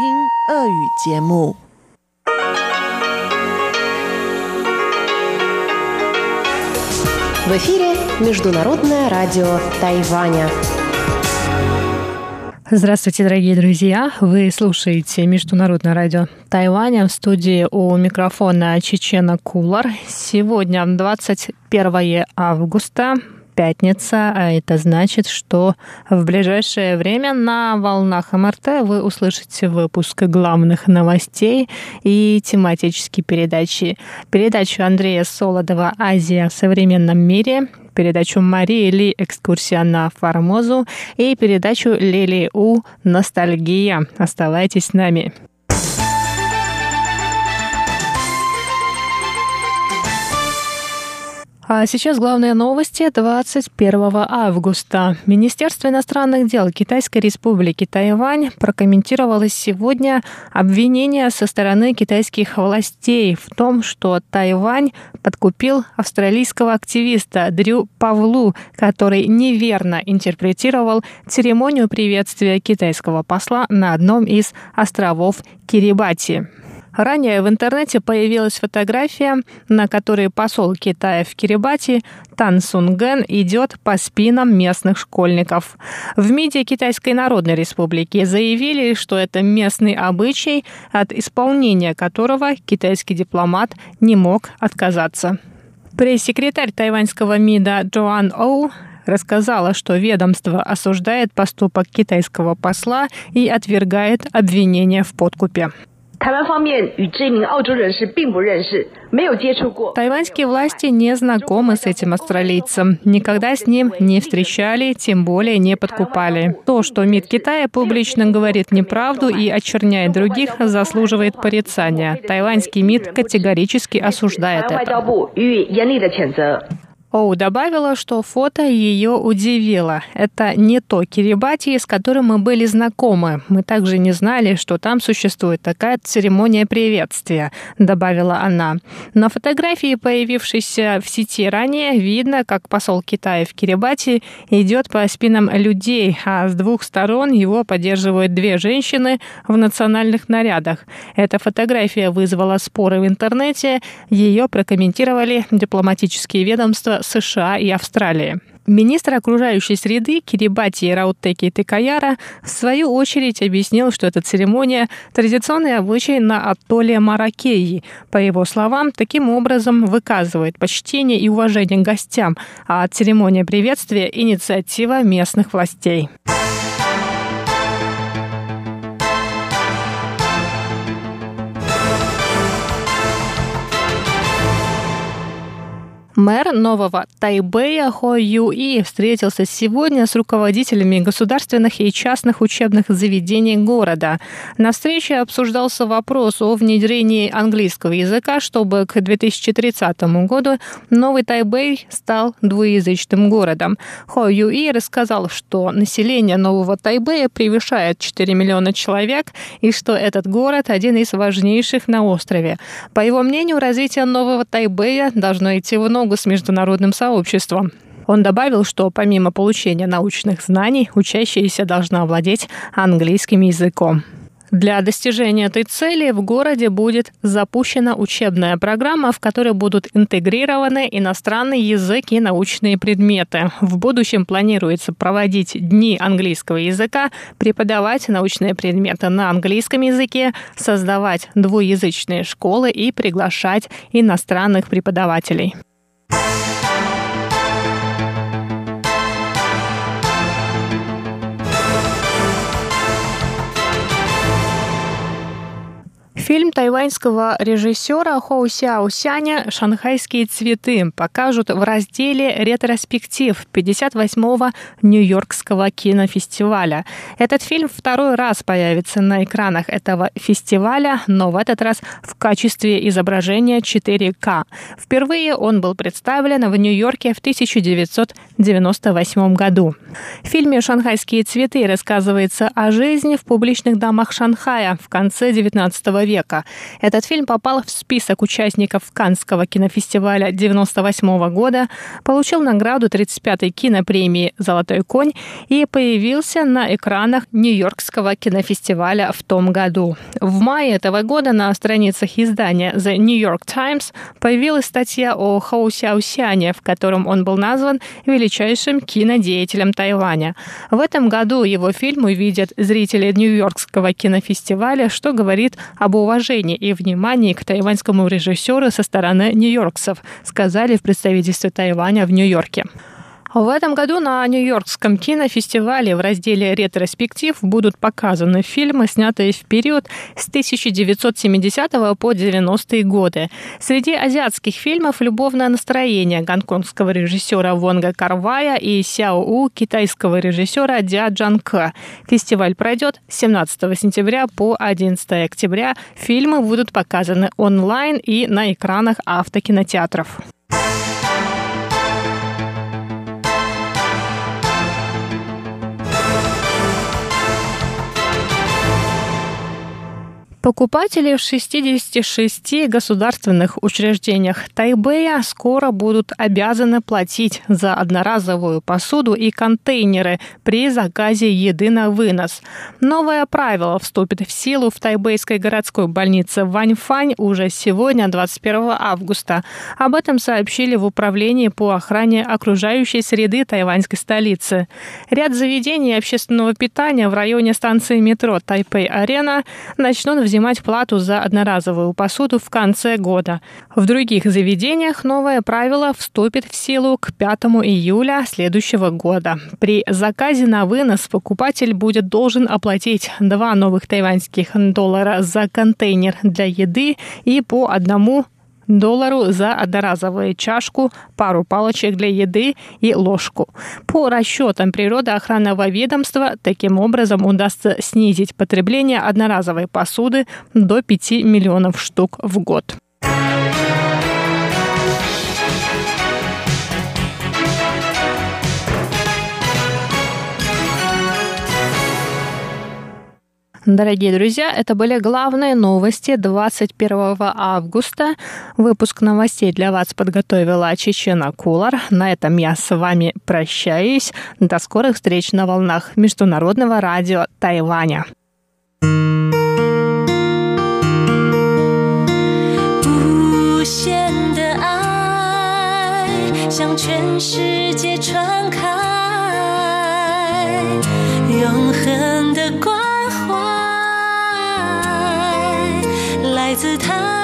听俄语节目。В эфире Международное радио Тайваня. Здравствуйте, дорогие друзья! Вы слушаете Международное радио Тайваня в студии у микрофона Чечена Кулар. Сегодня 21 августа пятница, а это значит, что в ближайшее время на волнах МРТ вы услышите выпуск главных новостей и тематические передачи. Передачу Андрея Солодова «Азия в современном мире», передачу Марии Ли «Экскурсия на Формозу» и передачу Лили У «Ностальгия». Оставайтесь с нами. А сейчас главные новости 21 августа. Министерство иностранных дел Китайской республики Тайвань прокомментировало сегодня обвинения со стороны китайских властей в том, что Тайвань подкупил австралийского активиста Дрю Павлу, который неверно интерпретировал церемонию приветствия китайского посла на одном из островов Кирибати. Ранее в интернете появилась фотография, на которой посол Китая в Кирибати Тан Сунген идет по спинам местных школьников. В МИДе Китайской Народной Республики заявили, что это местный обычай, от исполнения которого китайский дипломат не мог отказаться. Пресс-секретарь тайваньского МИДа Джоан Оу рассказала, что ведомство осуждает поступок китайского посла и отвергает обвинения в подкупе. Тайваньские власти не знакомы с этим австралийцем, никогда с ним не встречали, тем более не подкупали. То, что МИД Китая публично говорит неправду и очерняет других, заслуживает порицания. Тайваньский МИД категорически осуждает это. Оу добавила, что фото ее удивило. Это не то Кирибати, с которым мы были знакомы. Мы также не знали, что там существует такая церемония приветствия, добавила она. На фотографии, появившейся в сети ранее, видно, как посол Китая в Кирибати идет по спинам людей, а с двух сторон его поддерживают две женщины в национальных нарядах. Эта фотография вызвала споры в интернете. Ее прокомментировали дипломатические ведомства США и Австралии. Министр окружающей среды Кирибати Раутеки Текаяра в свою очередь объяснил, что эта церемония – традиционный обычай на атолле Маракеи. По его словам, таким образом выказывает почтение и уважение гостям, а церемония приветствия – инициатива местных властей. Мэр нового Тайбэя Хо Юи встретился сегодня с руководителями государственных и частных учебных заведений города. На встрече обсуждался вопрос о внедрении английского языка, чтобы к 2030 году новый Тайбэй стал двуязычным городом. Хо Юи рассказал, что население нового Тайбэя превышает 4 миллиона человек и что этот город один из важнейших на острове. По его мнению, развитие нового Тайбэя должно идти в ногу с международным сообществом. Он добавил, что помимо получения научных знаний, учащиеся должны овладеть английским языком. Для достижения этой цели в городе будет запущена учебная программа, в которой будут интегрированы иностранный язык и научные предметы. В будущем планируется проводить дни английского языка, преподавать научные предметы на английском языке, создавать двуязычные школы и приглашать иностранных преподавателей. Фильм тайваньского режиссера Хоу Сяо Сяня «Шанхайские цветы» покажут в разделе «Ретроспектив» 58-го Нью-Йоркского кинофестиваля. Этот фильм второй раз появится на экранах этого фестиваля, но в этот раз в качестве изображения 4К. Впервые он был представлен в Нью-Йорке в 1998 году. В фильме «Шанхайские цветы» рассказывается о жизни в публичных домах Шанхая в конце XIX века века. Этот фильм попал в список участников Каннского кинофестиваля 1998 года, получил награду 35-й кинопремии «Золотой конь» и появился на экранах Нью-Йоркского кинофестиваля в том году. В мае этого года на страницах издания The New York Times появилась статья о Хоу Сяосяне, в котором он был назван величайшим кинодеятелем Тайваня. В этом году его фильм увидят зрители Нью-Йоркского кинофестиваля, что говорит об уважении и внимании к тайваньскому режиссеру со стороны нью-йоркцев, сказали в представительстве Тайваня в Нью-Йорке. В этом году на Нью-Йоркском кинофестивале в разделе «Ретроспектив» будут показаны фильмы, снятые в период с 1970 по 90-е годы. Среди азиатских фильмов «Любовное настроение» гонконгского режиссера Вонга Карвая и «Сяо У» китайского режиссера Дя Джанка. Фестиваль пройдет с 17 сентября по 11 октября. Фильмы будут показаны онлайн и на экранах автокинотеатров. Покупатели в 66 государственных учреждениях Тайбэя скоро будут обязаны платить за одноразовую посуду и контейнеры при заказе еды на вынос. Новое правило вступит в силу в тайбэйской городской больнице Ваньфань уже сегодня, 21 августа. Об этом сообщили в Управлении по охране окружающей среды тайваньской столицы. Ряд заведений общественного питания в районе станции метро Тайпэй-Арена начнут взимать плату за одноразовую посуду в конце года. В других заведениях новое правило вступит в силу к 5 июля следующего года. При заказе на вынос покупатель будет должен оплатить 2 новых тайваньских доллара за контейнер для еды и по одному доллару за одноразовую чашку, пару палочек для еды и ложку. По расчетам природоохранного ведомства, таким образом удастся снизить потребление одноразовой посуды до 5 миллионов штук в год. Дорогие друзья, это были главные новости 21 августа. Выпуск новостей для вас подготовила Чечена Кулар. На этом я с вами прощаюсь. До скорых встреч на волнах Международного радио Тайваня. 向全世界传开，永恒的光。 姿态。